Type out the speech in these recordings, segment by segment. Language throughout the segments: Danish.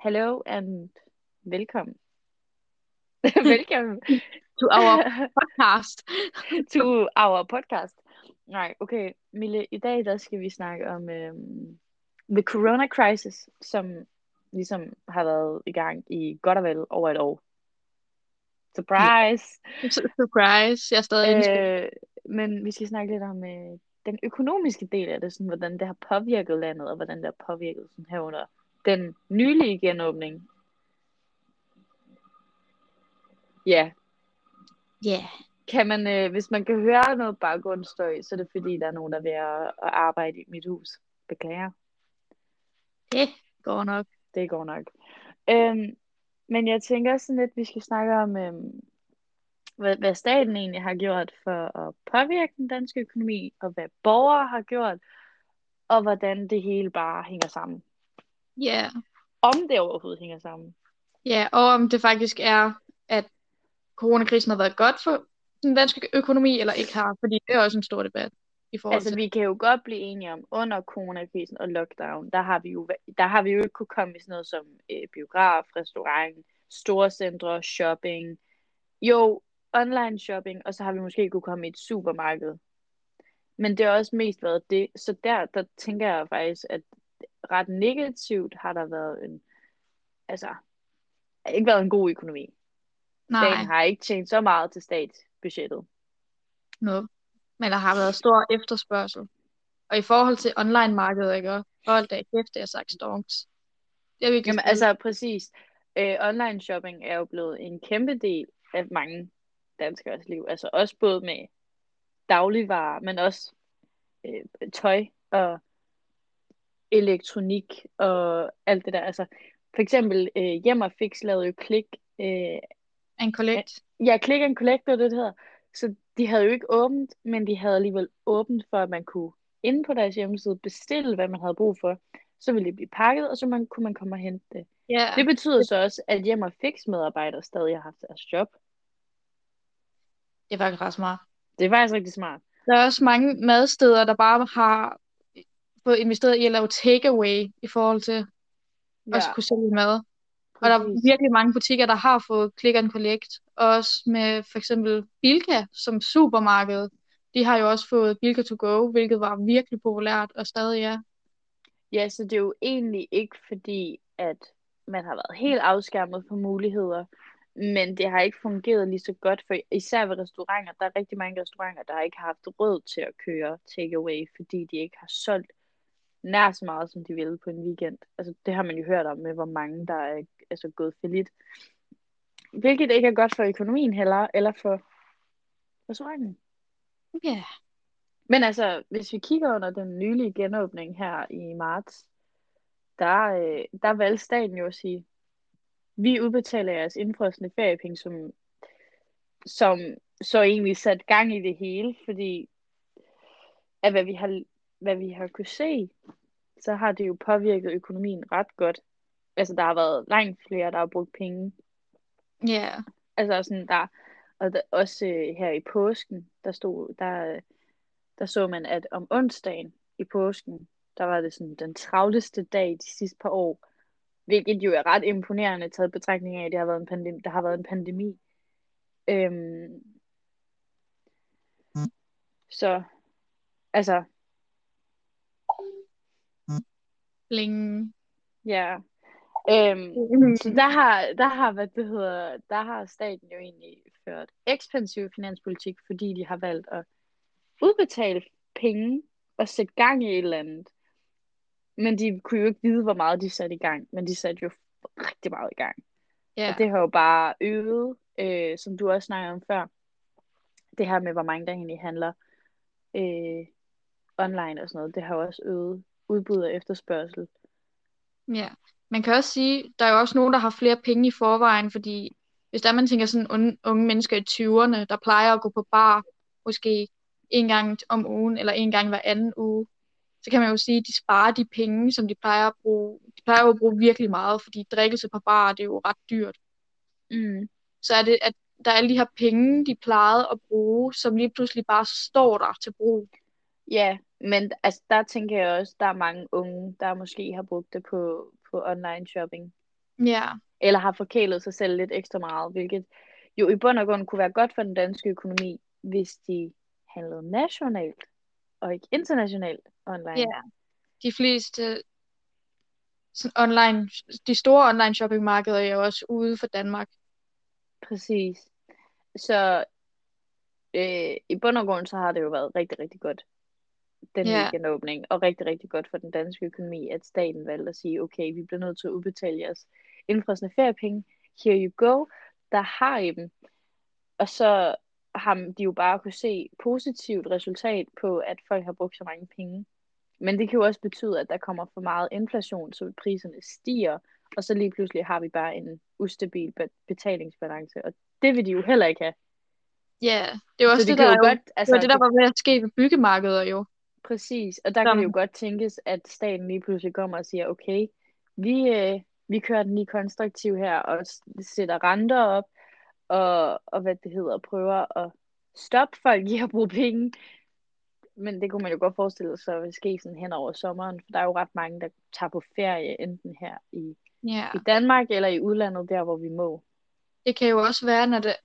hello and welcome. welcome to our podcast. to our podcast. Nej, okay. Mille, i dag der skal vi snakke om øhm, the corona crisis, som ligesom har været i gang i godt og vel over et år. Surprise! Surprise, jeg er stadig øh, Men vi skal snakke lidt om øh, den økonomiske del af det, sådan, hvordan det har påvirket landet, og hvordan det har påvirket sådan, herunder den nylige genåbning. Ja. Ja. Yeah. Kan man, øh, hvis man kan høre noget baggrundsstøj, så er det fordi, der er nogen, der er ved at, at arbejde i mit hus. Beklager. Det går nok. Det går nok. Øhm, men jeg tænker sådan lidt, at vi skal snakke om, øhm, hvad, hvad staten egentlig har gjort for at påvirke den danske økonomi, og hvad borgere har gjort, og hvordan det hele bare hænger sammen. Ja. Yeah. Om det overhovedet hænger sammen. Ja, yeah, og om det faktisk er, at coronakrisen har været godt for den danske økonomi, eller ikke har, fordi det er også en stor debat. I forhold altså, til... vi kan jo godt blive enige om, under coronakrisen og lockdown, der har vi jo, der har vi jo ikke kunne komme i sådan noget som øh, biograf, restaurant, store centre, shopping. Jo, online shopping, og så har vi måske kunne komme i et supermarked. Men det har også mest været det. Så der, der tænker jeg faktisk, at ret negativt har der været en, altså, ikke været en god økonomi. Nej. Staten har ikke tjent så meget til statsbudgettet. No. Men der har været stor efterspørgsel. Og i forhold til online-markedet, ikke? Hold da kæft, det er sagt storms. Det er virkelig Jamen, altså præcis. Øh, online shopping er jo blevet en kæmpe del af mange danskers liv. Altså også både med dagligvarer, men også øh, tøj og elektronik og alt det der. Altså, for eksempel øh, Hjem og Fix lavede jo klik. Øh, en collect. Ja, klik en collect, det det hedder. Så de havde jo ikke åbent, men de havde alligevel åbent for, at man kunne inde på deres hjemmeside bestille, hvad man havde brug for. Så ville det blive pakket, og så man, kunne man komme og hente det. Yeah. Det betyder så også, at hjem og fix medarbejdere stadig har haft deres job. Det er faktisk ret smart. Det er faktisk rigtig smart. Der er også mange madsteder, der bare har fået investeret i at lave takeaway i forhold til ja. at kunne sælge mad. Og der er virkelig mange butikker, der har fået click and collect. Også med for eksempel Bilka som supermarked. De har jo også fået Bilka to go, hvilket var virkelig populært og stadig er. Ja, så det er jo egentlig ikke fordi, at man har været helt afskærmet på muligheder, men det har ikke fungeret lige så godt, for især ved restauranter, der er rigtig mange restauranter, der ikke har haft råd til at køre takeaway, fordi de ikke har solgt nær så meget, som de ville på en weekend. Altså, det har man jo hørt om med, hvor mange, der er altså, gået for lidt. Hvilket ikke er godt for økonomien heller, eller for restauranten. Ja. Yeah. Men altså, hvis vi kigger under den nylige genåbning her i marts, der, øh, der valgte staten jo at sige, vi udbetaler jeres indfrosne feriepenge, som, som så egentlig sat gang i det hele, fordi at hvad vi har, hvad vi har kunne se, så har det jo påvirket økonomien ret godt. Altså, der har været langt flere, der har brugt penge. Ja. Yeah. Altså, sådan der, og der, også øh, her i påsken, der stod, der, der så man, at om onsdagen i påsken, der var det sådan den travleste dag de sidste par år. Hvilket jo er ret imponerende taget betragtning af, at det har været en pandemi, der har været en pandemi. Øhm, så, altså. Bling. Ja. Øhm, så der har, der har, hvad det hedder, der har staten jo egentlig ført ekspansiv finanspolitik, fordi de har valgt at udbetale penge og sætte gang i et eller andet. Men de kunne jo ikke vide, hvor meget de satte i gang. Men de satte jo rigtig meget i gang. Yeah. Og det har jo bare øget, øh, som du også snakkede om før, det her med, hvor mange der egentlig handler øh, online og sådan noget, det har jo også øget udbud og efterspørgsel. Ja, man kan også sige, der er jo også nogen, der har flere penge i forvejen, fordi hvis der man tænker sådan unge, unge mennesker i 20'erne, der plejer at gå på bar, måske en gang om ugen, eller en gang hver anden uge, så kan man jo sige, at de sparer de penge, som de plejer at bruge. De plejer at bruge virkelig meget, fordi drikkelse på bar, det er jo ret dyrt. Mm. Så er det, at der er alle de her penge, de plejede at bruge, som lige pludselig bare står der til brug. Ja, men altså, der tænker jeg også, der er mange unge, der måske har brugt det på, på online shopping. Ja, eller har forkælet sig selv lidt ekstra meget, hvilket jo i bund og grund kunne være godt for den danske økonomi, hvis de handlede nationalt og ikke internationalt online. ja. De fleste sådan online, de store online shoppingmarkeder er jo også ude for Danmark. Præcis. Så øh, i bund og grund, så har det jo været rigtig, rigtig godt, den Ja. yeah. genåbning, og rigtig, rigtig godt for den danske økonomi, at staten valgte at sige, okay, vi bliver nødt til at udbetale jeres indfrosne feriepenge, here you go, der har I dem. Og så har de jo bare kunne se positivt resultat på, at folk har brugt så mange penge. Men det kan jo også betyde, at der kommer for meget inflation, så priserne stiger, og så lige pludselig har vi bare en ustabil be- betalingsbalance, og det vil de jo heller ikke have. Ja, det er jo også så det, det, der, jo godt, det altså, var det, der var ved at ske ved byggemarkeder jo. Præcis, og der kan det jo Som- godt tænkes, at staten lige pludselig kommer og siger, okay, vi, øh, vi kører den lige konstruktiv her, og sætter renter op, og, og hvad det hedder, prøver at stoppe folk i at bruge penge. Men det kunne man jo godt forestille sig vil ske sådan hen over sommeren, for der er jo ret mange, der tager på ferie, enten her i, Ja, i Danmark eller i udlandet, der hvor vi må. det kan jo også være, når det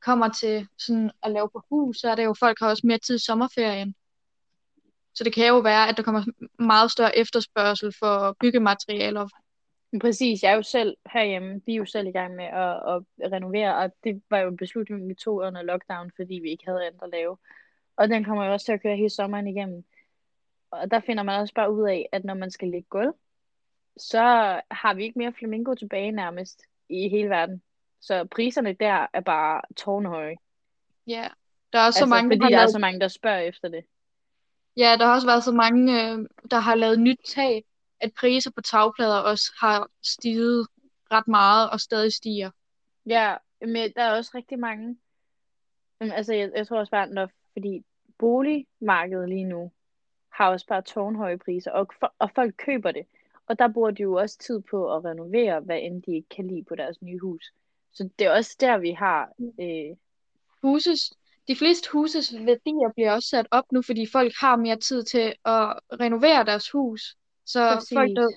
kommer til sådan at lave på hus, så er det jo, folk har også mere tid i sommerferien. Så det kan jo være, at der kommer meget større efterspørgsel for byggematerialer. Præcis, jeg er jo selv herhjemme, vi er jo selv i gang med at, at renovere, og det var jo en beslutning, vi tog under lockdown, fordi vi ikke havde andet at lave. Og den kommer jo også til at køre hele sommeren igennem. Og der finder man også bare ud af, at når man skal lægge gulv, så har vi ikke mere flamingo tilbage nærmest i hele verden. Så priserne der er bare tårnhøje. Ja, der er også så Altså, mange, der fordi der er lavet, så mange, der spørger efter det. Ja, der har også været så mange, øh, der har lavet nyt tag, at priser på tagplader også har stiget ret meget og stadig stiger. Ja, men der er også rigtig mange. Jamen, altså, jeg, jeg tror også bare, når, fordi boligmarkedet lige nu har også bare tårnhøje priser, og, for, og folk køber det. Og der bruger de jo også tid på at renovere, hvad end de ikke kan lide på deres nye hus. Så det er også der, vi har... Øh, Huses, de fleste huses værdier bliver også sat op nu, fordi folk har mere tid til at renovere deres hus. Så Præcis. folk, der,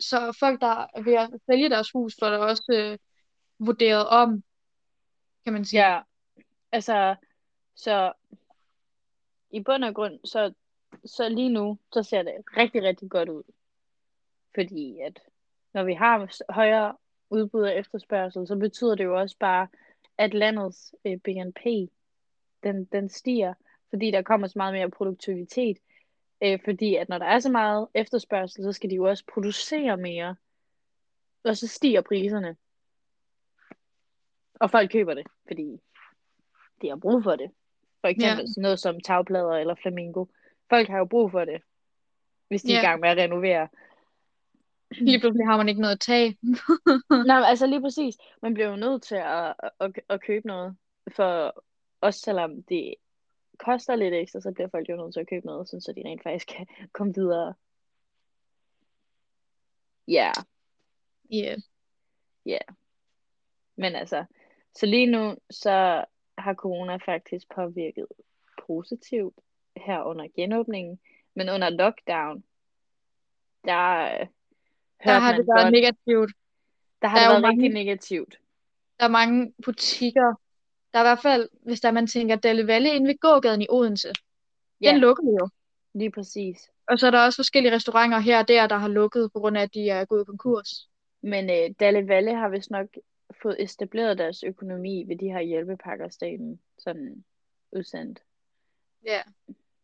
så folk, der er ved at sælge deres hus, får det også øh, vurderet om, kan man sige. ja, altså, så i bund og grund, så, så lige nu, så ser det rigtig, rigtig godt ud. Fordi at når vi har højere udbud og efterspørgsel, så betyder det jo også bare, at landets øh, BNP, den, den stiger, fordi der kommer så meget mere produktivitet. Øh, fordi at når der er så meget efterspørgsel, så skal de jo også producere mere. Og så stiger priserne. Og folk køber det, fordi de har brug for det. For eksempel Ja. sådan noget som tagplader eller flamingo. Folk har jo brug for det, hvis de er i gang med at renovere. Lige pludselig har man ikke noget at tage. Nej, altså lige præcis. Man bliver jo nødt til at, at, at købe noget. For også selvom det koster lidt ekstra, så bliver folk jo nødt til at købe noget, så de rent faktisk kan komme videre. Ja, Yeah. men altså, så lige nu, så har corona faktisk påvirket positivt her under genåbningen, men under lockdown, der øh, Der har man det været godt, negativt. der har der det været rigtig mange- negativt. Der er mange butikker. Der er i hvert fald, hvis der man tænker, Dalle Valle inde ved gågaden i Odense. Ja, Den lukker jo. lige præcis. Og så er der også forskellige restauranter her og der, der har lukket, på grund af, at de er gået konkurs. Men øh, Dalle Valle har vist nok fået etableret deres økonomi ved de her hjælpepakker, staten sådan udsendt. Ja.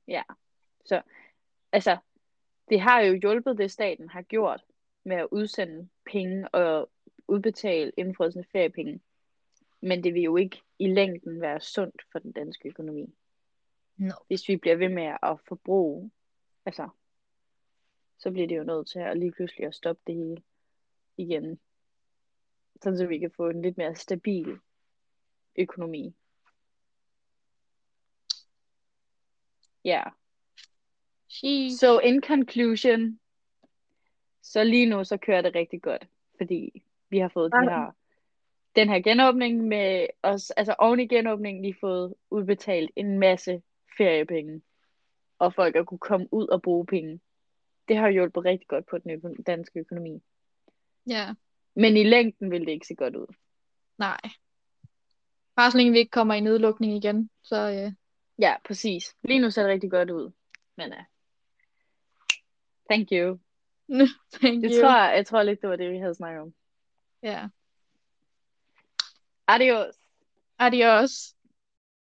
Ja, så altså, det har jo hjulpet det, staten har gjort med at udsende penge og udbetale indfrosne feriepenge. Men det vil jo ikke i længden være sundt for den danske økonomi, No. hvis vi bliver ved med at forbruge. Altså, så bliver det jo nødt til at lige pludselig at stoppe det hele igen. Sådan så vi kan få en lidt mere stabil økonomi. Ja. Sheesh. So in conclusion, så lige nu så kører det rigtig godt, fordi vi har fået de Ja. her, den her genåbning med os, altså oven i genåbningen, lige fået udbetalt en masse feriepenge, og folk har kunne komme ud og bruge penge. Det har hjulpet rigtig godt på den øko- danske økonomi. Ja. Men i længden vil det ikke se godt ud. Nej. Bare så længe vi ikke kommer i nedlukning igen, så øh, Ja, præcis. Lige nu ser det rigtig godt ud. Men uh, thank you. thank Det you. tror jeg, jeg tror lidt, det var det, vi havde snakket om. Ja. Adiós. Adiós.